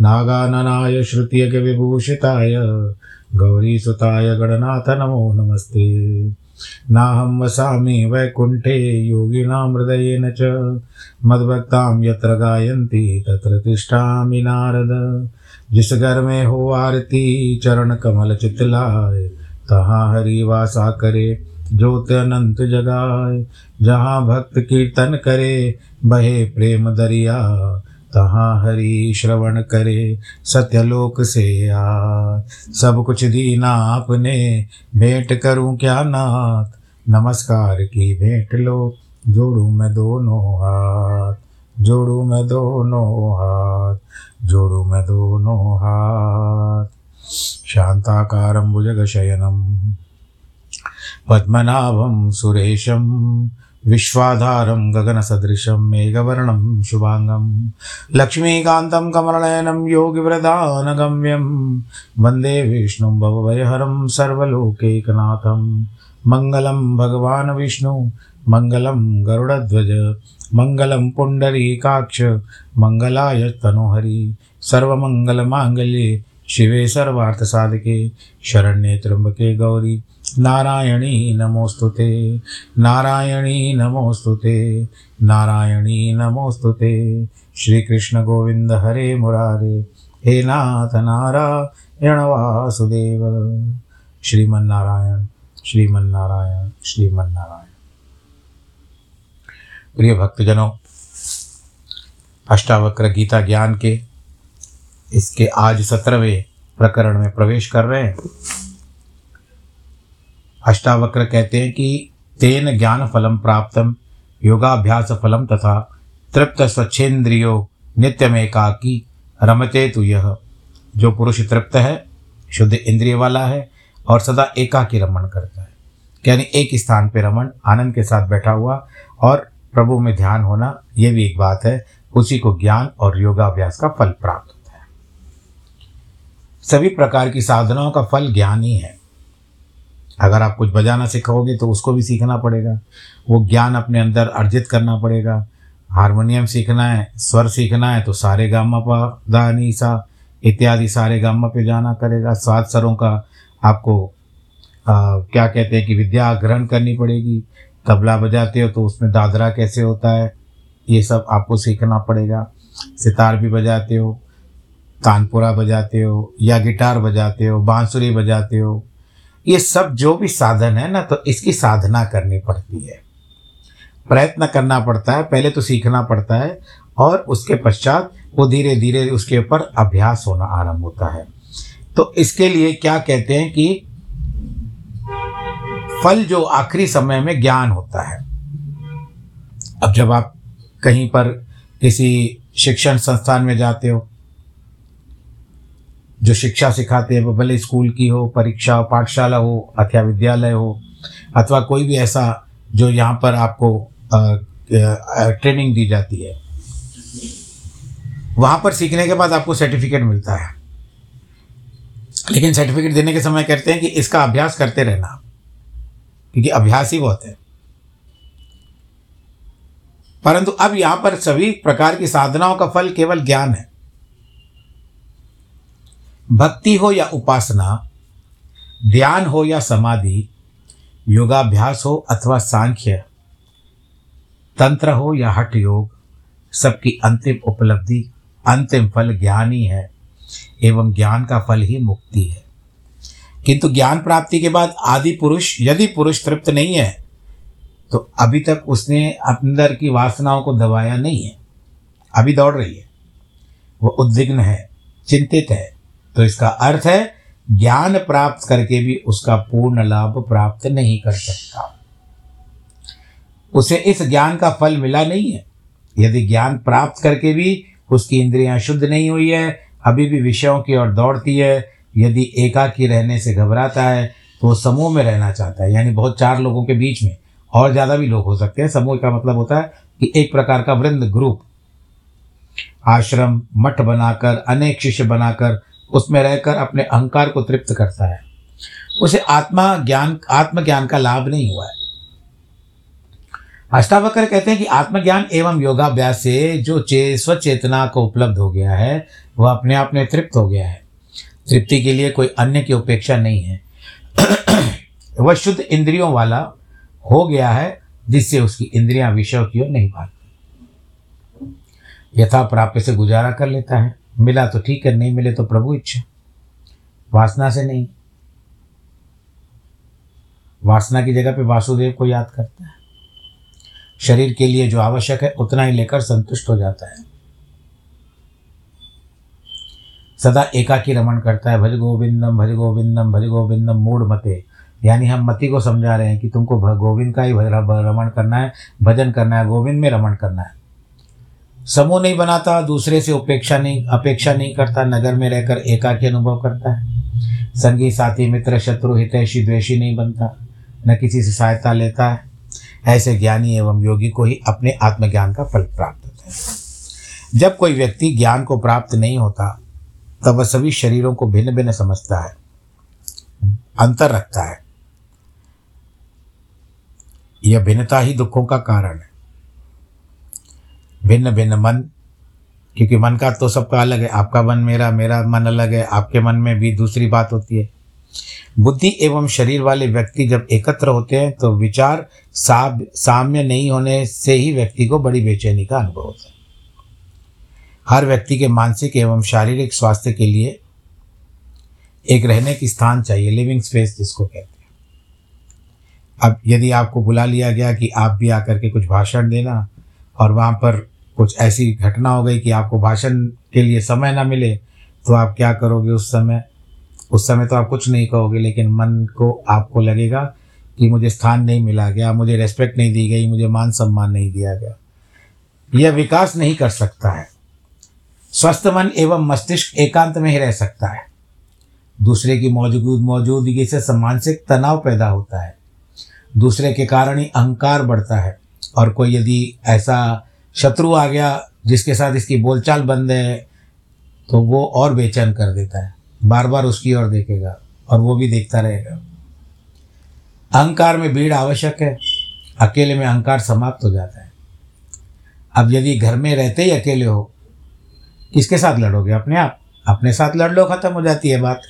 नागाननाय श्रुत्यगविभूषिताय गौरीसुताय गणनाथ नमो नमस्ते। नाहं वसामि वैकुण्ठे योगिनां हृदयेन च। मद्भक्तां यत्र गायन्ति तत्र तिष्ठामि नारद। जिस घर हो आरती, चरण चितलाय तहाँ हरि वासा करे अनंत जगाए जहाँ भक्त कीर्तन करे, बहे प्रेम दरिया। तहाँ हरि श्रवण करे सत्यलोक से आ सब कुछ दीना आपने, भेंट करूँ क्या नाथ? नमस्कार की भेंट लो, जोड़ू मैं दोनों हाथ। जोड़ू मैं दोनों हाथ, जोड़ू मैं दोनों हाथ। शान्ताकारं भुजगशयनं, पद्मनाभं सुरेशं विश्वाधारं गगनसदृशं मेघवर्णं शुभाङ्गं लक्ष्मीकान्तं कमलनयनं योगिव्रधानगम्यं वंदे विष्णुं भवभयहरं सर्वलोकैकनाथं मङ्गलं भगवान् विष्णु, मङ्गलं गरुडध्वज, मङ्गलं पुण्डरीकाक्ष, मङ्गलाय तनोहरि, सर्वमङ्गलमाङ्गल्ये शिवे सर्वार्थसाधके, शरण्ये त्र्यम्बके गौरी। नारायणी नमोऽस्तु ते नारायणी नमोऽस्तु ते नारायणी नमोऽस्तु ते श्रीकृष्णगोविन्द हरे मुरारे, हे नाथ नारायण वासुदेव। श्रीमन्नारायण श्रीमन्नारायण श्रीमन्नारायण। प्रिय भक्तजनों, अष्टावक्र गीता ज्ञान के इसके आज सत्रहवें प्रकरण में प्रवेश कर रहे हैं। अष्टावक्र कहते हैं कि तेन ज्ञान फलम प्राप्तम योगाभ्यास फलम तथा तृप्त स्वच्छेन्द्रियो नित्यम एकाकी रमते तु यह जो पुरुष तृप्त है, शुद्ध इंद्रिय वाला है और सदा एकाकी रमण करता है। यानी एक स्थान पर रमण, आनंद के साथ बैठा हुआ और प्रभु में ध्यान होना यह भी एक बात है, उसी को ज्ञान और योगाभ्यास का फल प्राप्त होता है। सभी प्रकार की साधनाओं का फल ज्ञान ही है। अगर आप कुछ बजाना सीखोगे तो उसको भी सीखना पड़ेगा। वो ज्ञान अपने अंदर अर्जित करना पड़ेगा। हारमोनियम सीखना है स्वर सीखना है तो सारे गामा पा दा नी सा इत्यादि सारे गामा पे जाना करेगा। सात सरों का आपको आ, क्या कहते हैं कि विद्या ग्रहण करनी पड़ेगी। तबला बजाते हो तो उसमें दादरा कैसे होता है ये सब आपको सीखना पड़ेगा। सितार भी बजाते हो तानपुरा बजाते हो या गिटार बजाते हो बांसुरी बजाते हो ये सब जो भी साधन है ना तो इसकी साधना करनी पड़ती है। प्रयत्न करना पड़ता है, पहले तो सीखना पड़ता है और उसके पश्चात वो धीरे धीरे उसके ऊपर अभ्यास होना आरंभ होता है। तो इसके लिए क्या कहते हैं कि फल जो आखिरी समय में ज्ञान होता है। अब जब आप कहीं पर किसी शिक्षण संस्थान में जाते हो जो शिक्षा सिखाते हैं, वो भले स्कूल की हो, परीक्षा पाठशाला हो, अथवा विद्यालय हो, अथवा कोई भी ऐसा जो यहाँ पर आपको ट्रेनिंग दी जाती है। वहाँ पर सीखने के बाद आपको सर्टिफिकेट मिलता है। लेकिन सर्टिफिकेट देने के समय कहते हैं कि इसका अभ्यास करते रहना। क्योंकि अभ्यास ही बहुत है। परंतु अब यहाँ पर सभी प्रकार की साधनाओं का फल केवल ज्ञान है। भक्ति हो या उपासना, ध्यान हो या समाधि, योगाभ्यास हो अथवा सांख्य, तंत्र हो या हठ योग सबकी अंतिम उपलब्धि, अंतिम फल ज्ञान ही है एवं ज्ञान का फल ही मुक्ति है। किंतु ज्ञान प्राप्ति के बाद आदि पुरुष, यदि पुरुष तृप्त नहीं है तो अभी तक उसने अंदर की वासनाओं को दबाया नहीं है। अभी दौड़ रही है। वो उद्विग्न है, चिंतित है। तो इसका अर्थ है, ज्ञान प्राप्त करके भी उसका पूर्ण लाभ प्राप्त नहीं कर सकता। उसे इस ज्ञान का फल मिला नहीं है। यदि ज्ञान प्राप्त करके भी उसकी इंद्रियाँ शुद्ध नहीं हुई है, अभी भी विषयों की ओर दौड़ती है, यदि एकाकी रहने से घबराता है तो वो समूह में रहना चाहता है। यानी बहुत चार लोगों के बीच में और ज़्यादा भी लोग हो सकते हैं। समूह का मतलब होता है कि एक प्रकार का वृंद ग्रुप। आश्रम, मठ बनाकर, अनेक शिष्य बनाकर उसमें रहकर अपने अहंकार को तृप्त करता है। उसे आत्मा ज्ञान, आत्मज्ञान का लाभ नहीं हुआ है। अष्टावक्र कहते हैं कि आत्मज्ञान एवं योगाभ्यास से जो चे, स्वचेतना को उपलब्ध हो गया है, वह अपने आप में तृप्त हो गया है। तृप्ति के लिए कोई अन्य की उपेक्षा नहीं है। वह शुद्ध इंद्रियों वाला हो गया है, जिससे उसकी इंद्रियाँ विषय की ओर नहीं भागती। यथा प्राप्य से गुजारा कर लेता है। मिला तो ठीक है, नहीं मिले तो प्रभु इच्छा। वासना से नहीं। वासना की जगह पे वासुदेव को याद करता है। शरीर के लिए जो आवश्यक है, उतना ही लेकर संतुष्ट हो जाता है। सदा एकाकी रमण करता है, भज गोविंदम भज गोविंदम भज गोविंदम मूड मते। यानी हम मति को समझा रहे हैं कि तुमको गोविंद का ही रमण करना है, भजन करना है, गोविंद में रमण करना है। समूह नहीं बनाता, दूसरे से उपेक्षा नहीं, अपेक्षा नहीं करता, नगर में रहकर एकाकी अनुभव करता है। संगी, साथी, मित्र, शत्रु, हितैषी, द्वेषी नहीं बनता, न किसी से सहायता लेता है। ऐसे ज्ञानी एवं योगी को ही अपने आत्मज्ञान का फल प्राप्त होता है। जब कोई व्यक्ति ज्ञान को प्राप्त नहीं होता, तब वह सभी शरीरों को भिन्न भिन्न समझता है, अंतर रखता है। यह भिन्नता ही दुखों का कारण है। भिन्न भिन्न मन, क्योंकि मन का तो सबका अलग है। आपका मन मेरा मेरा मन अलग है। आपके मन में भी दूसरी बात होती है। बुद्धि एवं शरीर वाले व्यक्ति जब एकत्र होते हैं तो विचार साब, साम्य नहीं होने से ही व्यक्ति को बड़ी बेचैनी का अनुभव होता है। हर व्यक्ति के मानसिक एवं शारीरिक स्वास्थ्य के लिए एक रहने की स्थान चाहिए, लिविंग स्पेस जिसको कहते हैं। अब यदि आपको बुला लिया गया कि आप भी आकर के कुछ भाषण देना और वहाँ पर कुछ ऐसी घटना हो गई कि आपको भाषण के लिए समय ना मिले तो आप क्या करोगे उस समय? उस समय तो आप कुछ नहीं कहोगे, लेकिन मन को, आपको लगेगा कि मुझे स्थान नहीं मिला गया, मुझे रेस्पेक्ट नहीं दी गई, मुझे मान सम्मान नहीं दिया गया। यह विकास नहीं कर सकता है। स्वस्थ मन एवं मस्तिष्क एकांत में ही रह सकता है। दूसरे की मौजूद, मौजूदगी से मानसिक तनाव पैदा होता है। दूसरे के कारण ही अहंकार बढ़ता है। और कोई यदि ऐसा शत्रु आ गया, जिसके साथ इसकी बोलचाल बंद है तो वो और बेचैन कर देता है। बार बार उसकी ओर देखेगा और वो भी देखता रहेगा। अहंकार में भीड़ आवश्यक है। अकेले में अहंकार समाप्त हो जाता है। अब यदि घर में रहते ही अकेले हो, किसके साथ लड़ोगे? अपने आप। अपने साथ लड़ लो खत्म हो जाती है बात।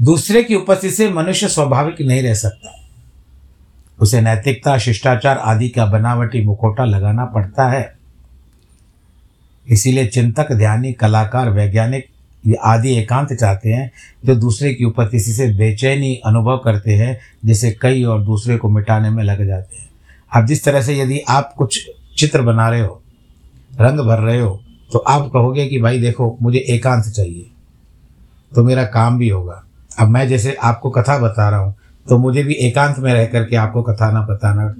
दूसरे की उपस्थिति से मनुष्य स्वाभाविक नहीं रह सकता। उसे नैतिकता, शिष्टाचार आदि का बनावटी मुखोटा लगाना पड़ता है। इसीलिए चिंतक, ध्यानी, कलाकार, वैज्ञानिक आदि एकांत चाहते हैं जो दूसरे की उपस्थिति से बेचैनी अनुभव करते हैं, जिसे कई और दूसरे को मिटाने में लग जाते हैं। अब जिस तरह से यदि आप कुछ चित्र बना रहे हो, रंग भर रहे हो तो आप कहोगे कि भाई देखो, मुझे एकांत चाहिए तो मेरा काम भी होगा। अब मैं जैसे आपको कथा बता रहा हूँ तो मुझे भी एकांत में रह करके आपको कथाना बताना।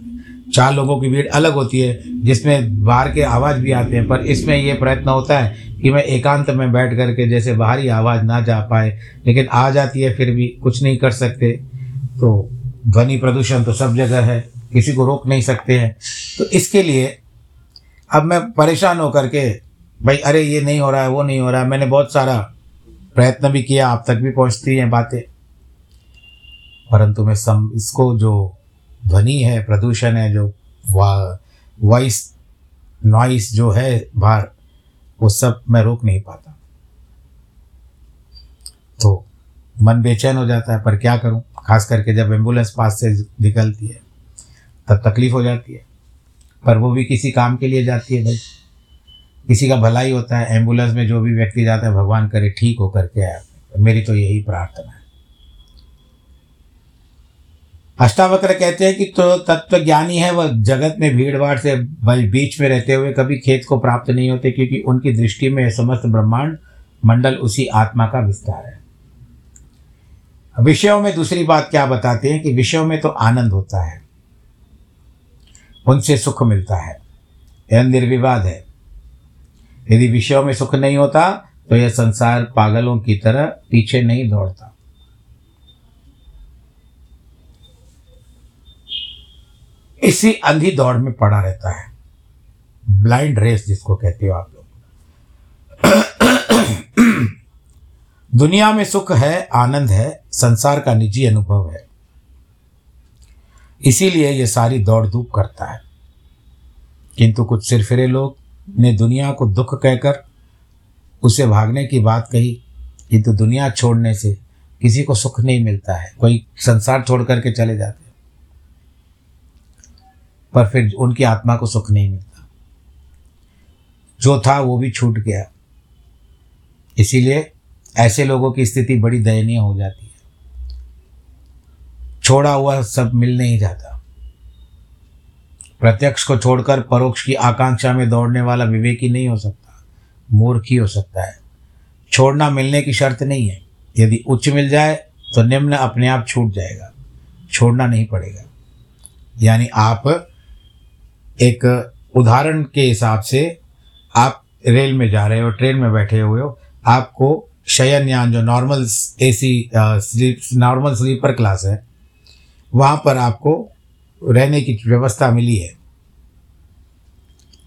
चार लोगों की भीड़ अलग होती है, जिसमें बाहर के आवाज़ भी आते हैं, पर इसमें ये प्रयत्न होता है कि मैं एकांत में बैठ करके जैसे बाहरी आवाज़ ना जा पाए, लेकिन आ जाती है फिर भी कुछ नहीं कर सकते। तो ध्वनि प्रदूषण तो सब जगह है, किसी को रोक नहीं सकते हैं। तो इसके लिए अब मैं परेशान होकर के, भाई, अरे ये नहीं हो रहा है, वो नहीं हो रहा है, मैंने बहुत सारा प्रयत्न भी किया, आप तक भी पहुँचती हैं बातें। परंतु मैं सम, इसको जो ध्वनि है, प्रदूषण है, जो वा वॉइस नॉइस जो है बाहर, वो सब मैं रोक नहीं पाता। तो मन बेचैन हो जाता है, पर क्या करूँ? खास करके जब एंबुलेंस पास से निकलती है, तब तकलीफ़ हो जाती है। पर वो भी किसी काम के लिए जाती है भाई। किसी का भलाई होता है एंबुलेंस में जो भी व्यक्ति जाता है, भगवान करे, ठीक होकर के आया। मेरी तो यही प्रार्थना है। अष्टावक्र कहते हैं कि तो तत्व ज्ञानी है वह जगत में भीड़ भाड़ से बीच में रहते हुए कभी खेत को प्राप्त नहीं होते क्योंकि उनकी दृष्टि में समस्त ब्रह्मांड मंडल उसी आत्मा का विस्तार है। विषयों में दूसरी बात क्या बताते हैं कि विषयों में तो आनंद होता है, उनसे सुख मिलता है, यह निर्विवाद है। यदि विषयों में सुख नहीं होता तो यह संसार पागलों की तरह पीछे नहीं दौड़ता। इसी अंधी दौड़ में पड़ा रहता है। ब्लाइंड रेस जिसको कहते हो आप लोग। दुनिया में सुख है, आनंद है, संसार का निजी अनुभव है। इसीलिए ये सारी दौड़ धूप करता है। किंतु कुछ सिरफिरे लोग ने दुनिया को दुख कहकर उसे भागने की बात कही, किंतु दुनिया छोड़ने से किसी को सुख नहीं मिलता है। कोई संसार छोड़ करके चले जाते पर फिर उनकी आत्मा को सुख नहीं मिलता। जो था वो भी छूट गया। इसीलिए ऐसे लोगों की स्थिति बड़ी दयनीय हो जाती है। छोड़ा हुआ सब मिल नहीं जाता। प्रत्यक्ष को छोड़कर परोक्ष की आकांक्षा में दौड़ने वाला विवेकी नहीं हो सकता, मूर्ख ही हो सकता है। छोड़ना मिलने की शर्त नहीं है। यदि उच्च मिल जाए तो निम्न अपने आप छूट जाएगा, छोड़ना नहीं पड़ेगा। यानी आप एक उदाहरण के हिसाब से आप रेल में जा रहे हो, ट्रेन में बैठे हुए हो, आपको शयनयान जो normal AC sleep normal sleeper class है, वहाँ पर आपको रहने की व्यवस्था मिली है।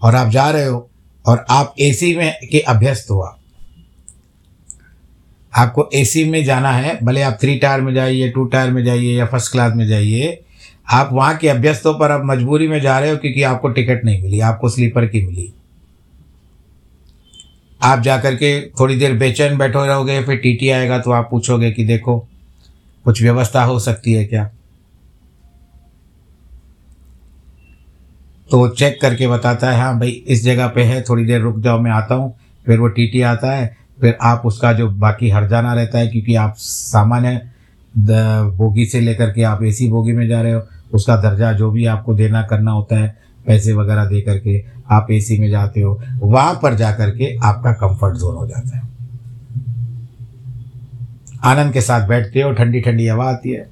और आप जा रहे हो और आप एसी में के अभ्यस्त हुआ। आपको एसी में जाना है, भले आप थ्री टायर में जाइए टू टायर में जाइए या फ़र्स्ट क्लास में जाइए आप वहाँ के अभ्यस्तों पर अब मजबूरी में जा रहे हो क्योंकि आपको टिकट नहीं मिली, आपको स्लीपर की मिली। आप जा कर के थोड़ी देर बेचैन बैठे रहोगे, फिर टीटी आएगा तो आप पूछोगे कि देखो, कुछ व्यवस्था हो सकती है क्या? तो चेक करके बताता है हाँ भाई, इस जगह पे है, थोड़ी देर रुक जाओ, मैं आता हूँ। फिर वो टीटी आता है, फिर आप उसका जो बाकी हर जाना रहता है, क्योंकि आप सामान्य बोगी से लेकर के आप एसी बोगी में जा रहे हो उसका दर्जा जो भी आपको देना करना होता है पैसे वगैरह दे करके आप एसी में जाते हो वहाँ पर जा कर के आपका कंफर्ट जोन हो जाता है। आनंद के साथ बैठते हो ठंडी ठंडी हवा आती है।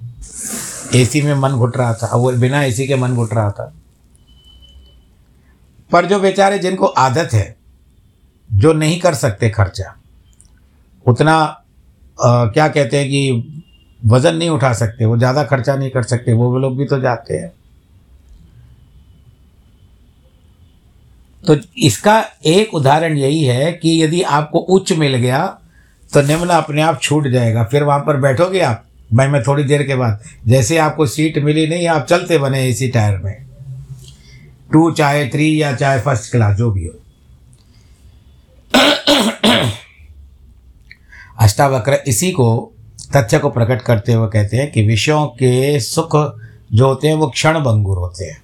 एसी में मन घुट रहा था वो बिना एसी के मन घुट रहा था। पर जो बेचारे जिनको आदत है जो नहीं कर सकते खर्चा उतना आ, क्या कहते हैं कि वज़न नहीं उठा सकते, वो ज़्यादा खर्चा नहीं कर सकते, वो लोग भी तो जाते हैं। तो इसका एक उदाहरण यही है कि यदि आपको उच्च मिल गया तो निम्न अपने आप छूट जाएगा। फिर वहाँ पर बैठोगे आप भाई मैं थोड़ी देर के बाद, जैसे आपको सीट मिली नहीं, आप चलते बने इसी टायर में। टू, चाहे थ्री या चाहे फ़र्स्ट क्लास, जो भी हो। अष्टावक्र, इसी को तथ्य को प्रकट करते हुए कहते हैं कि विषयों के सुख जो होते हैं, वो क्षण भंगुर होते हैं।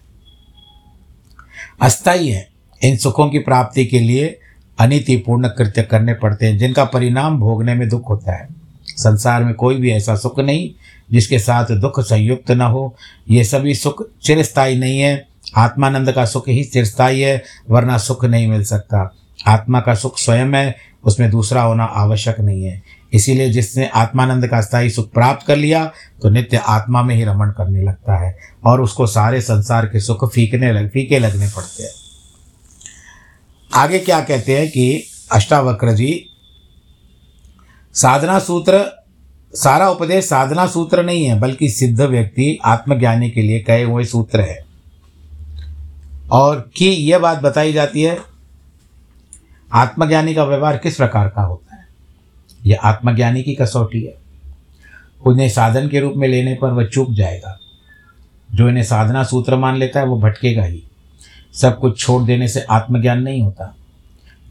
अस्थाई है। इन सुखों की प्राप्ति के लिए अनितिपूर्ण कृत्य करने पड़ते हैं, जिनका परिणाम भोगने में दुख होता है। संसार में कोई भी ऐसा सुख नहीं, जिसके साथ दुख संयुक्त न हो। ये सभी सुख चिरस्थायी नहीं है। आत्मानंद का सुख ही चिरस्थाई है, वरना सुख नहीं मिल सकता। आत्मा का सुख स्वयं है, उसमें दूसरा होना आवश्यक नहीं है। इसीलिए जिसने आत्मानंद का स्थायी सुख प्राप्त कर लिया तो नित्य आत्मा में ही रमण करने लगता है और उसको सारे संसार के सुख फीकने लग, फीके लगने पड़ते हैं। आगे क्या कहते हैं कि अष्टावक्र जी, साधना सूत्र, सारा उपदेश साधना सूत्र नहीं है, बल्कि सिद्ध व्यक्ति आत्मज्ञानी के लिए कहे हुए सूत्र है। और कि यह बात बताई जाती है, आत्मज्ञानी का व्यवहार किस प्रकार का होता है? यह आत्मज्ञानी की कसौटी है। उन्हें साधन के रूप में लेने पर वह चूक जाएगा। जो इन्हें साधना सूत्र मान लेता है, वो भटकेगा ही। सब कुछ छोड़ देने से आत्मज्ञान नहीं होता।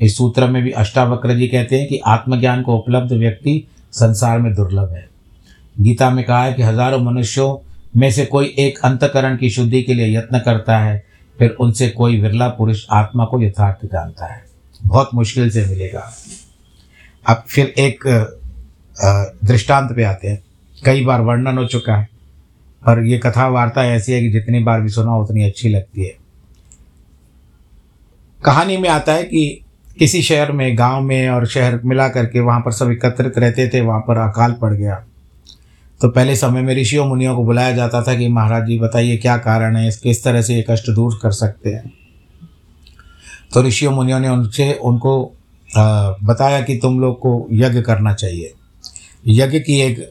इस सूत्र में भी अष्टावक्र जी कहते हैं कि आत्मज्ञान को उपलब्ध व्यक्ति संसार में दुर्लभ है। गीता में कहा है कि हज़ारों मनुष्यों में से कोई एक अंतकरण की शुद्धि के लिए यत्न करता है, फिर उनसे कोई विरला पुरुष आत्मा को यथार्थ जानता है। बहुत मुश्किल से मिलेगा। अब फिर एक दृष्टांत पे आते हैं। कई बार वर्णन हो चुका है और ये कथा वार्ता ऐसी है कि जितनी बार भी सुना उतनी अच्छी लगती है। कहानी में आता है कि किसी शहर में, गाँव में और शहर मिला करके वहाँ पर सब एकत्रित रहते थे, वहाँ पर अकाल पड़ गया। तो पहले समय में ऋषियों मुनियों को बुलाया जाता था कि, महाराज जी, बताइए क्या कारण है? किस तरह से ये कष्ट दूर कर सकते हैं? तो ऋषियों मुनियों ने उनसे, उनको बताया कि तुम लोग को यज्ञ करना चाहिए। यज्ञ की एक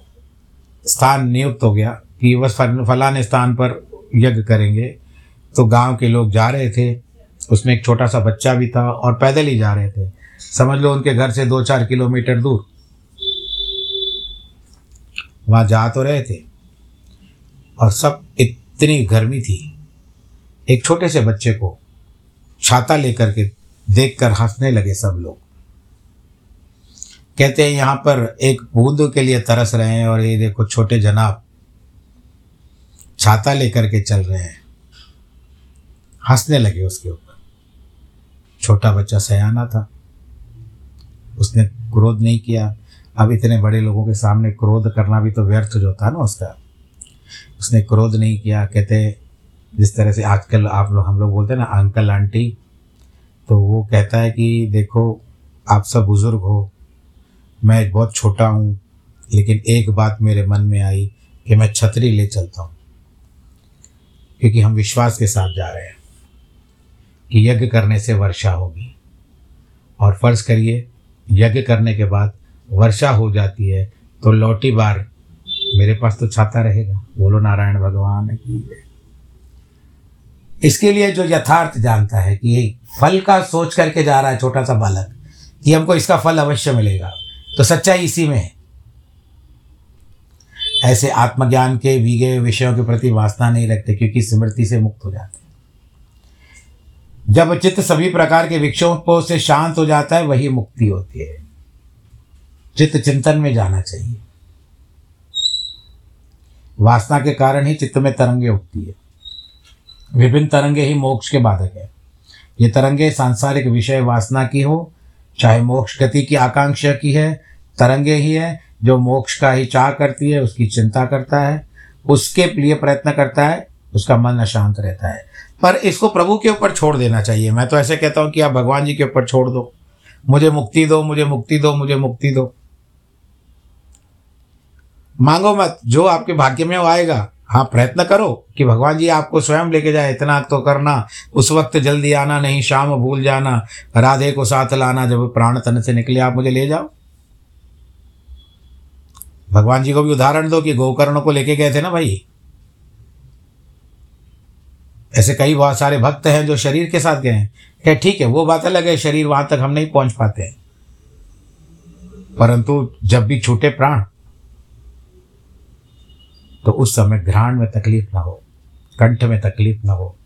स्थान नियुक्त हो गया कि बस फलाने स्थान पर यज्ञ करेंगे। तो गाँव के लोग जा रहे थे, उसमें एक छोटा सा बच्चा भी था और पैदल ही जा रहे थे। समझ लो उनके घर से दो चार किलोमीटर दूर। वहाँ जा तो रहे थे और सब इतनी गर्मी थी। एक छोटे से बच्चे को छाता लेकर के देखकर हंसने लगे सब लोग। कहते हैं, यहाँ पर एक बूंद के लिए तरस रहे हैं और ये देखो, छोटे जनाब छाता लेकर के चल रहे हैं। हंसने लगे उसके ऊपर। छोटा बच्चा सयाना था। उसने क्रोध नहीं किया। अब इतने बड़े लोगों के सामने क्रोध करना भी तो व्यर्थ जो था ना उसका। उसने क्रोध नहीं किया। कहते जिस तरह से आजकल आप लोग, हम लोग बोलते हैं ना, अंकल आंटी तो वो कहता है कि देखो, आप सब बुज़ुर्ग हो। मैं बहुत छोटा हूँ, लेकिन एक बात मेरे मन में आई कि मैं छतरी ले चलता हूँ, क्योंकि हम विश्वास के साथ जा रहे हैं कि यज्ञ करने से वर्षा होगी। और फ़र्ज़ करिए, यज्ञ करने के बाद वर्षा हो जाती है तो लौटी बार मेरे पास तो छाता रहेगा। बोलो, नारायण भगवान की इसके लिए जो यथार्थ जानता है कि फल का सोच करके जा रहा है छोटा सा बालक, कि हमको इसका फल अवश्य मिलेगा। तो सच्चाई इसी में है। ऐसे आत्मज्ञान के विगे विषयों के प्रति वासना नहीं रखते, क्योंकि स्मृति से मुक्त हो जाते जब चित्त सभी प्रकार के विक्षोभों से शांत हो जाता है, वही मुक्ति होती है। चित्त चिंतन में जाना चाहिए। वासना के कारण ही चित्त में तरंगे उठती है। विभिन्न तरंगे ही मोक्ष के बाधक है। ये तरंगे सांसारिक विषय वासना की हो चाहे मोक्ष गति की आकांक्षा की है, तरंगे ही है, जो मोक्ष का ही चाह करती है, उसकी चिंता करता है, उसके लिए प्रयत्न करता है, उसका मन अशांत रहता है। पर इसको प्रभु के ऊपर छोड़ देना चाहिए। मैं तो ऐसे कहता हूँ कि आप भगवान जी के ऊपर छोड़ दो। मुझे मुक्ति दो, मुझे मुक्ति दो, मुझे मुक्ति दो। मांगो मत, जो आपके भाग्य में वो आएगा हाँ प्रयत्न करो कि भगवान जी आपको स्वयं लेके जाए, इतना तो करना। उस वक्त जल्दी आना नहीं, शाम भूल जाना, राधे को साथ लाना, जब प्राण तन से निकले, आप मुझे ले जाओ। भगवान जी को भी उदाहरण दो कि गोकर्ण को लेके गए थे ना भाई? ऐसे कई बहुत सारे भक्त हैं जो शरीर के साथ गए हैं। क्या ठीक है, वो बात अलग है, शरीर वहाँ तक हम नहीं पहुँच पाते हैं। परंतु जब भी छूटे प्राण तो उस समय घ्राण में तकलीफ़ ना हो, कंठ में तकलीफ़ ना हो।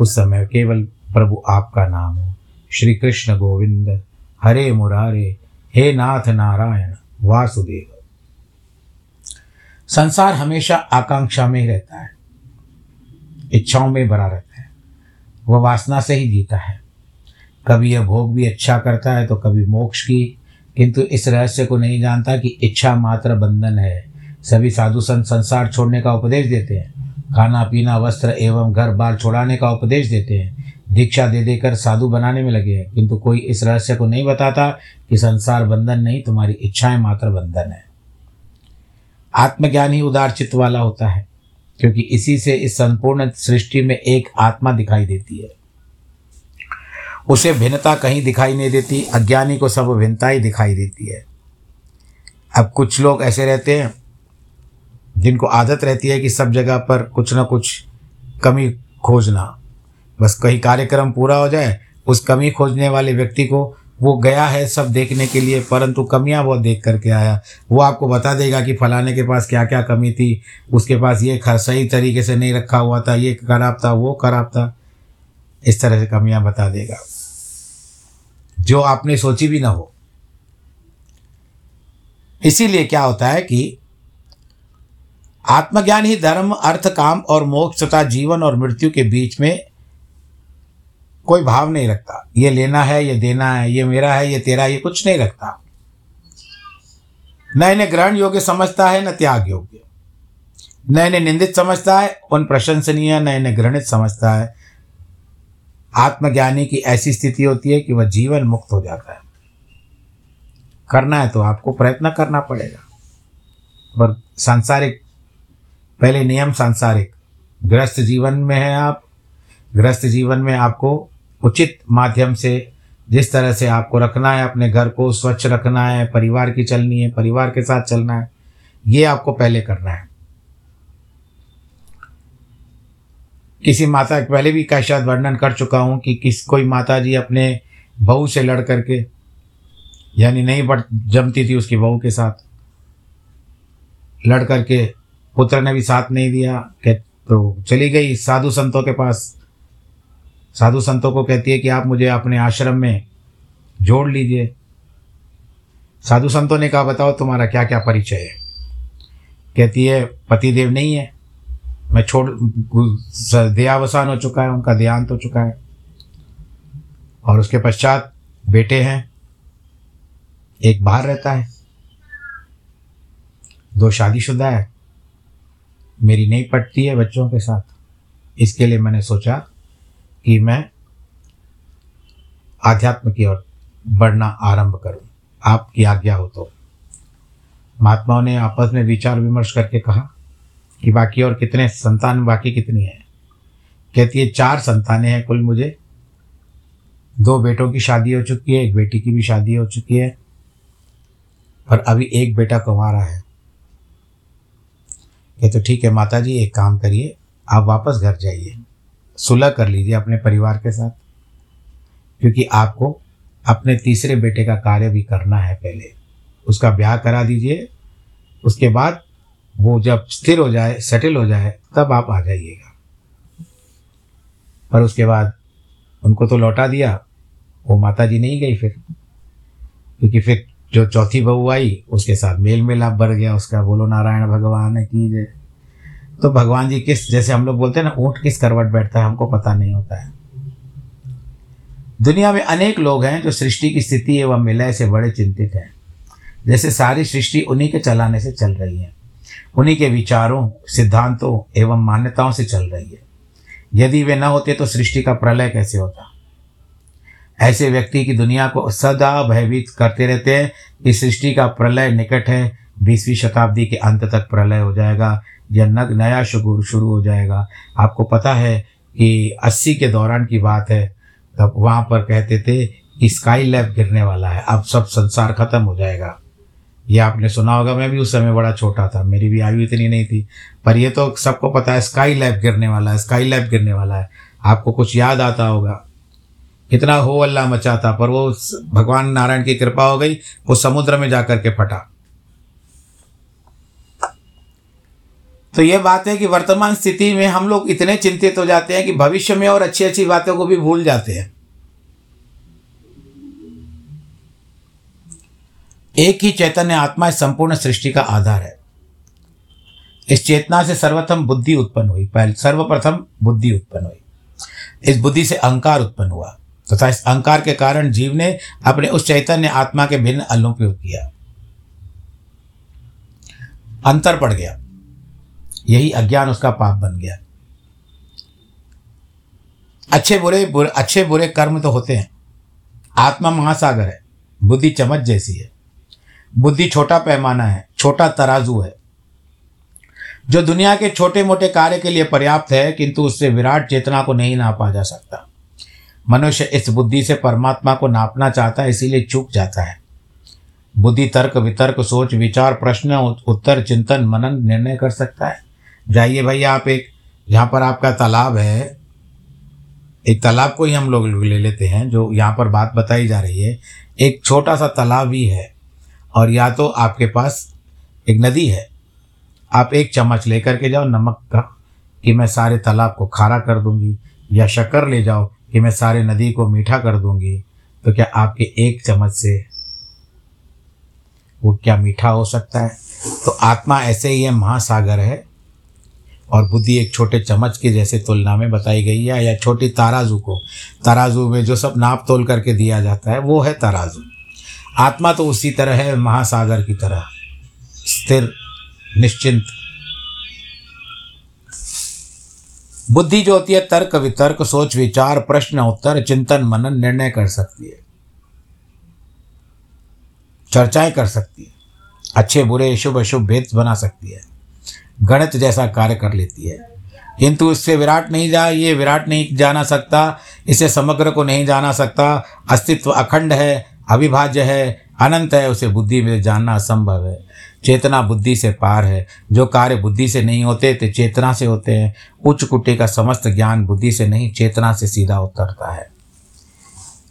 उस समय केवल प्रभु आपका नाम हो। श्री कृष्ण गोविंद, हरे मुरारे, हे नाथ नारायण, वासुदेव। संसार हमेशा आकांक्षा में ही रहता है। इच्छाओं में भरा रहता है। वह वासना से ही जीता है। कभी यह भोग भी अच्छा करता है तो कभी मोक्ष की, किंतु इस रहस्य को नहीं जानता कि इच्छा मात्र बंधन है। सभी साधु संत संसार छोड़ने का उपदेश देते हैं। खाना, पीना, वस्त्र एवं घर बार छोड़ाने का उपदेश देते हैं। दीक्षा दे देकर साधु बनाने में लगे हैं। किंतु कोई इस रहस्य को नहीं बताता कि संसार बंधन नहीं, तुम्हारी इच्छाएँ मात्र बंधन है। आत्मज्ञान ही उदार चित्त वाला होता है, क्योंकि इसी से इस संपूर्ण सृष्टि में एक आत्मा दिखाई देती है। उसे भिन्नता कहीं दिखाई नहीं देती, अज्ञानी को सब भिन्नता ही दिखाई देती है। अब कुछ लोग ऐसे रहते हैं जिनको आदत रहती है कि सब जगह पर कुछ ना कुछ कमी खोजना। बस कहीं कार्यक्रम पूरा हो जाए, उस कमी खोजने वाले व्यक्ति को वो गया है सब देखने के लिए, परंतु कमियाँ बहुत देख करके आया। वो आपको बता देगा कि फलाने के पास क्या क्या कमी थी, उसके पास ये सही तरीके से नहीं रखा हुआ था, ये खराब था, वो खराब था। इस तरह से कमियाँ बता देगा। जो आपने सोची भी ना हो। इसीलिए क्या होता है कि आत्मज्ञान ही धर्म, अर्थ, काम और मोक्ष तथा जीवन और मृत्यु के बीच में कोई भाव नहीं रखता। ये लेना है, ये देना है, ये मेरा है, ये तेरा ये कुछ नहीं रखता। न इन्हें ग्रहण योग्य समझता है, न त्याग योग्य। न इन्हें निंदित समझता है, उन प्रशंसनीय, न इन्हें घृणित समझता है। आत्मज्ञानी की ऐसी स्थिति होती है कि वह जीवन मुक्त हो जाता है। करना है तो आपको प्रयत्न करना पड़ेगा। पर सांसारिक पहले नियम सांसारिक। ग्रस्त जीवन में है आप। ग्रस्त जीवन में आपको उचित माध्यम से जिस तरह से आपको रखना है, अपने घर को स्वच्छ रखना है, परिवार की चलनी है, परिवार के साथ चलना है, ये आपको पहले करना है। किसी माता, पहले भी का शायद वर्णन कर चुका हूँ कि किस, कोई माता जी अपने बहू से लड़ करके, यानी नहीं बढ़ जमती थी उसकी बहू के साथ, लड़ करके पुत्र ने भी साथ नहीं दिया कि तो चली गई साधु संतों के पास। साधु संतों को कहती है कि आप मुझे अपने आश्रम में जोड़ लीजिए। साधु संतों ने कहा, बताओ तुम्हारा क्या क्या परिचय है? कहती है, पतिदेव नहीं है। मैं छोड़, देहावसान हो चुका है, उनका देहांत हो चुका है। और उसके पश्चात बेटे हैं। एक बाहर रहता है। दो शादीशुदा है। मेरी नहीं पटती है बच्चों के साथ। इसके लिए मैंने सोचा कि मैं आध्यात्म की ओर बढ़ना आरंभ करूँ। आपकी आज्ञा हो तो। महात्माओं ने आपस में विचार विमर्श करके कहा कि बाकी और कितने संतान बाकी कितनी है? कहती है, चार संतानें हैं कुल मुझे। दो बेटों की शादी हो चुकी है, एक बेटी की भी शादी हो चुकी है और अभी एक बेटा कुंवारा है। ये तो ठीक है माता जी एक काम करिए, आप वापस घर जाइए। सुलह कर लीजिए अपने परिवार के साथ, क्योंकि आपको अपने तीसरे बेटे का कार्य भी करना है पहले। उसका ब्याह करा दीजिए, उसके बाद वो जब स्थिर हो जाए सेटल हो जाए, तब आप आ जाइएगा। पर उसके बाद उनको तो लौटा दिया, वो माता जी नहीं गई फिर, क्योंकि फिर जो चौथी बहू आई, उसके साथ मेल मिलाप बढ़ गया, उसका बोलो, नारायण भगवान की जय तो भगवान जी किस, जैसे हम लोग बोलते हैं ना, ऊँट किस करवट बैठता है, हमको पता नहीं होता है। दुनिया में अनेक लोग हैं जो सृष्टि की स्थिति एवं मिलय से बड़े चिंतित हैं। जैसे सारी सृष्टि उन्हीं के चलाने से चल रही है। उन्हीं के विचारों, सिद्धांतों एवं मान्यताओं से चल रही है। यदि वे न होते तो सृष्टि का प्रलय कैसे होता? ऐसे व्यक्ति की दुनिया को सदा भयभीत करते रहते हैं कि सृष्टि का प्रलय निकट है, बीसवीं शताब्दी के अंत तक प्रलय हो जाएगा, या नया शुरू शुरू हो जाएगा। आपको पता है कि अस्सी के दौरान की बात है, तब वहाँ पर कहते थे कि स्काई लैब गिरने वाला है, अब सब संसार खत्म हो जाएगा। ये आपने सुना होगा, मैं भी उस समय बड़ा छोटा था, मेरी भी आयु इतनी नहीं थी, पर ये तो सबको पता है, स्काई लैब गिरने वाला है, स्काई लैब गिरने वाला है। आपको कुछ याद आता होगा कितना हो अल्लाह मचा था पर वो भगवान नारायण की कृपा हो गई, वो समुद्र में जाकर के फटा। तो ये बात है कि वर्तमान स्थिति में हम लोग इतने चिंतित हो जाते हैं कि भविष्य में और अच्छी अच्छी बातों को भी भूल जाते हैं। एक ही चैतन्य आत्मा इस संपूर्ण सृष्टि का आधार है। इस चेतना से सर्वप्रथम बुद्धि उत्पन्न हुई, पहले सर्वप्रथम बुद्धि उत्पन्न हुई। इस बुद्धि से अहंकार उत्पन्न हुआ। तथा इस अहंकार के कारण जीव ने अपने उस चैतन्य आत्मा के भिन्न अनुपयोग किया। अंतर पड़ गया। यही अज्ञान उसका पाप बन गया। अच्छे बुरे, बुरे अच्छे बुरे कर्म तो होते हैं। आत्मा महासागर है। बुद्धि चमच जैसी है। बुद्धि छोटा पैमाना है छोटा तराजू है। जो दुनिया के छोटे मोटे कार्य के लिए पर्याप्त है किंतु उससे विराट चेतना को नहीं नापा जा सकता। मनुष्य इस बुद्धि से परमात्मा को नापना चाहता है, इसीलिए चूक जाता है। बुद्धि तर्क, वितर्क, सोच, विचार, प्रश्न, उत्तर, चिंतन, मनन, निर्णय कर सकता है। जाइए भाई आप एक, यहाँ पर आपका तालाब है। एक तालाब को ही हम लोग ले लेते हैं, जो यहाँ पर बात बताई जा रही है। एक छोटा सा तालाब ही है, और या तो आपके पास एक नदी है। आप एक चम्मच लेकर के जाओ, नमक का, कि मैं सारे तालाब को खारा कर दूँगी, या शक्कर ले जाओ कि मैं सारे नदी को मीठा कर दूँगी तो क्या आपके एक चम्मच से वो क्या मीठा हो सकता है? तो आत्मा ऐसे ही है, महासागर है, और बुद्धि एक छोटे चम्मच के जैसे तुलना में बताई गई है, या छोटी ताराजू को। ताराजू में जो सब नाप तोल करके दिया जाता है, वो है तराजू। आत्मा तो उसी तरह है, महासागर की तरह। स्थिर, निश्चिंत बुद्धि जो होती है, तर्क वितर्क, सोच विचार, प्रश्न उत्तर, चिंतन मनन, निर्णय कर सकती है। चर्चाएँ कर सकती है। अच्छे, बुरे, शुभ, अशुभ भेद बना सकती है। गणित जैसा कार्य कर लेती है। किंतु इससे विराट नहीं जा, ये विराट नहीं जाना सकता, इसे समग्र को नहीं जाना सकता। अस्तित्व अखंड है, अविभाज्य है, अनंत है, उसे बुद्धि में जानना असंभव है। चेतना बुद्धि से पार है। जो कार्य बुद्धि से नहीं होते तो चेतना से होते हैं। उच्च कुटे का समस्त ज्ञान बुद्धि से नहीं, चेतना से सीधा उतरता है।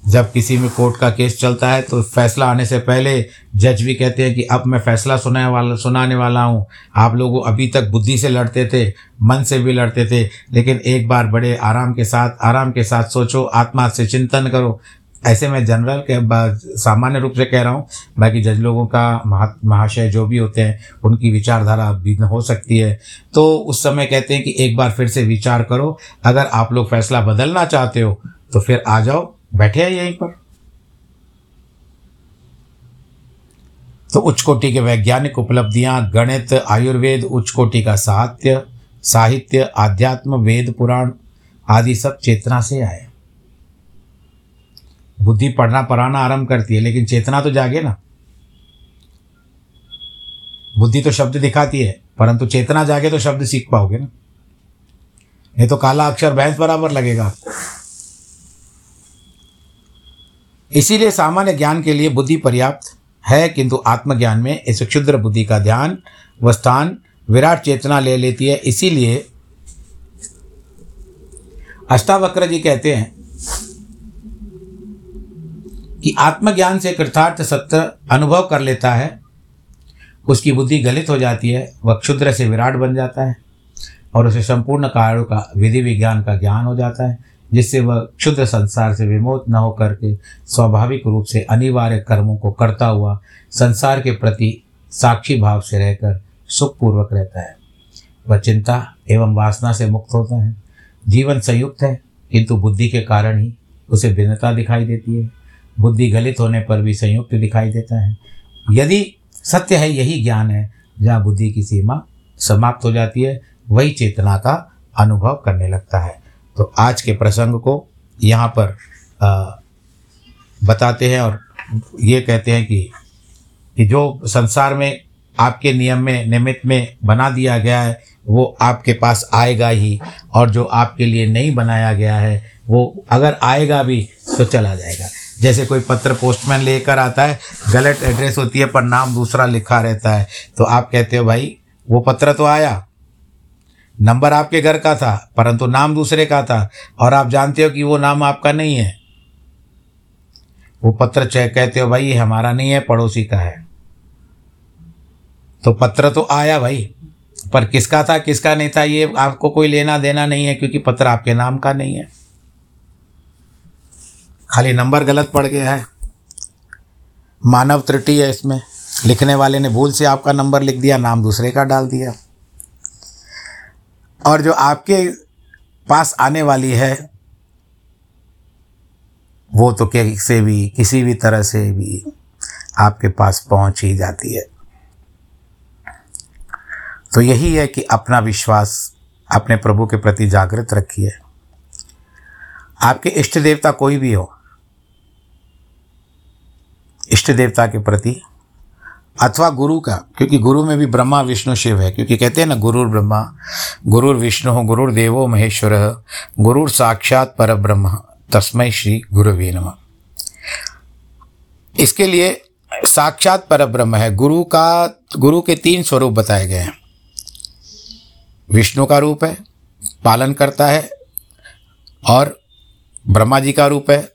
जब किसी में कोर्ट का केस चलता है तो फैसला आने से पहले जज भी कहते हैं कि अब मैं फैसला सुनाने वाला सुनाने वाला हूँ। आप लोग अभी तक बुद्धि से लड़ते थे, मन से भी लड़ते थे, लेकिन एक बार बड़े आराम के साथ आराम के साथ सोचो, आत्मा से चिंतन करो। ऐसे में जनरल के सामान्य रूप से कह रहा हूँ, बाकी जज लोगों का, महा, महाशय जो भी होते हैं, उनकी विचारधारा भिन्न हो सकती है। तो उस समय कहते हैं कि एक बार फिर से विचार करो, अगर आप लोग फैसला बदलना चाहते हो तो फिर आ जाओ, बैठे हैं यहीं पर। तो उच्च कोटि के वैज्ञानिक उपलब्धियाँ, गणित, आयुर्वेद, उच्च कोटि का साहित्य साहित्य, आध्यात्म, वेद, पुराण आदि सब चेतना से आए। बुद्धि पढ़ना पढ़ाना आरंभ करती है, लेकिन चेतना तो जागे ना। बुद्धि तो शब्द दिखाती है, परंतु चेतना जागे तो शब्द सीख पाओगे ना। नहीं तो काला अक्षर भैंस बराबर लगेगा। इसीलिए सामान्य ज्ञान के लिए बुद्धि पर्याप्त है, किंतु आत्मज्ञान में इस क्षुद्र बुद्धि का ध्यान व स्थान विराट चेतना ले लेती है। इसीलिए अष्टावक्र जी कहते हैं कि आत्मज्ञान से कृतार्थ सत्य अनुभव कर लेता है, उसकी बुद्धि गलित हो जाती है, वह क्षुद्र से विराट बन जाता है और उसे संपूर्ण कार्यों का, विधि विज्ञान का ज्ञान हो जाता है, जिससे वह क्षुद्र संसार से विमोच न होकर के स्वाभाविक रूप से अनिवार्य कर्मों को करता हुआ संसार के प्रति साक्षी भाव से रहकर सुखपूर्वक रहता है। वह चिंता एवं वासना से मुक्त होता है। जीवन संयुक्त है, किंतु बुद्धि के कारण ही उसे भिन्नता दिखाई देती है। बुद्धि गलित होने पर भी संयुक्त दिखाई देता है। यदि सत्य है यही ज्ञान है जहाँ बुद्धि की सीमा समाप्त हो जाती है वही चेतना का अनुभव करने लगता है। तो आज के प्रसंग को यहाँ पर आ, बताते हैं और ये कहते हैं कि कि जो संसार में आपके नियम में निमित्त में बना दिया गया है वो आपके पास आएगा ही और जो आपके लिए नहीं बनाया गया है वो अगर आएगा भी तो चला जाएगा। जैसे कोई पत्र पोस्टमैन लेकर आता है, गलत एड्रेस होती है, पर नाम दूसरा लिखा रहता है तो आप कहते हो, भाई, वो पत्र तो आया। नंबर आपके घर का था, परंतु नाम दूसरे का था, और आप जानते हो कि वो नाम आपका नहीं है। वो पत्र चेक कहते हो, भाई हमारा नहीं है, पड़ोसी का है। तो पत्र तो आया भाई, पर किसका था, किसका नहीं था, ये आपको कोई लेना देना नहीं है, क्योंकि पत्र आपके नाम का नहीं है। खाली नंबर गलत पड़ गया है। मानव त्रुटि है इसमें। लिखने वाले ने भूल से आपका नंबर लिख दिया, नाम दूसरे का डाल दिया। और जो आपके पास आने वाली है, वो तो कैसे भी, किसी भी तरह से भी आपके पास पहुँच ही जाती है। तो यही है कि अपना विश्वास अपने प्रभु के प्रति जागृत रखिए। आपके इष्ट देवता कोई भी हो इष्ट देवता के प्रति अथवा गुरु का, क्योंकि गुरु में भी ब्रह्मा, विष्णु, शिव है, क्योंकि कहते हैं ना, गुरुर ब्रह्मा, गुरुर विष्णु, गुरुर देवो महेश्वर, गुरुर साक्षात पर ब्रह्म तस्मय श्री गुरुवे नम। इसके लिए साक्षात पर ब्रह्म है। गुरु का, गुरु के तीन स्वरूप बताए गए हैं। विष्णु का रूप है, पालन करता है, और ब्रह्मा जी का रूप है,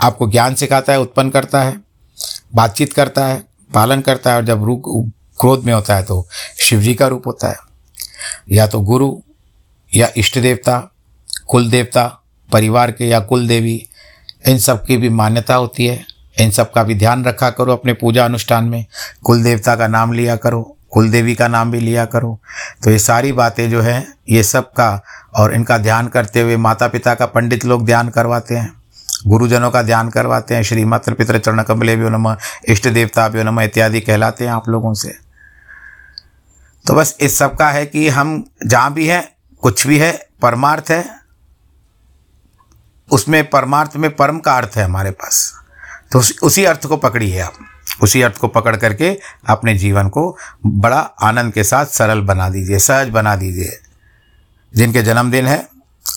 आपको ज्ञान सिखाता है, उत्पन्न करता है। बातचीत करता है, पालन करता है और जब रूप, क्रोध में होता है तो शिव जी का रूप होता है। या तो गुरु, या इष्ट देवता, कुल देवता, परिवार के या कुल देवी, इन सब की भी मान्यता होती है। इन सब का भी ध्यान रखा करो अपने पूजा अनुष्ठान में। कुल देवता का नाम लिया करो, कुल देवी का नाम भी लिया करो। तो ये सारी बातें जो हैं, ये सब का और इनका ध्यान करते हुए माता पिता का पंडित लोग ध्यान करवाते हैं। गुरुजनों का ध्यान करवाते हैं श्री मात्र पितर चरण कमले भी नम इष्ट देवता भी नम इत्यादि कहलाते हैं आप लोगों से। तो बस इस सब का है कि हम जहाँ भी हैं, कुछ भी है, परमार्थ है, उसमें परमार्थ में परम का अर्थ है हमारे पास। तो उसी अर्थ को पकड़िए आप। उसी अर्थ को पकड़ करके अपने जीवन को बड़ा आनंद के साथ सरल बना दीजिए, सहज बना दीजिए। जिनके जन्मदिन है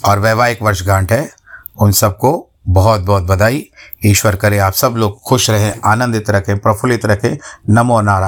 और वैवाहिक वर्षगांठ है, उन सबको बहुत बहुत बधाई। ईश्वर करे आप सब लोग खुश रहें, आनंदित रखें, प्रफुल्लित रखें। नमो नारायण।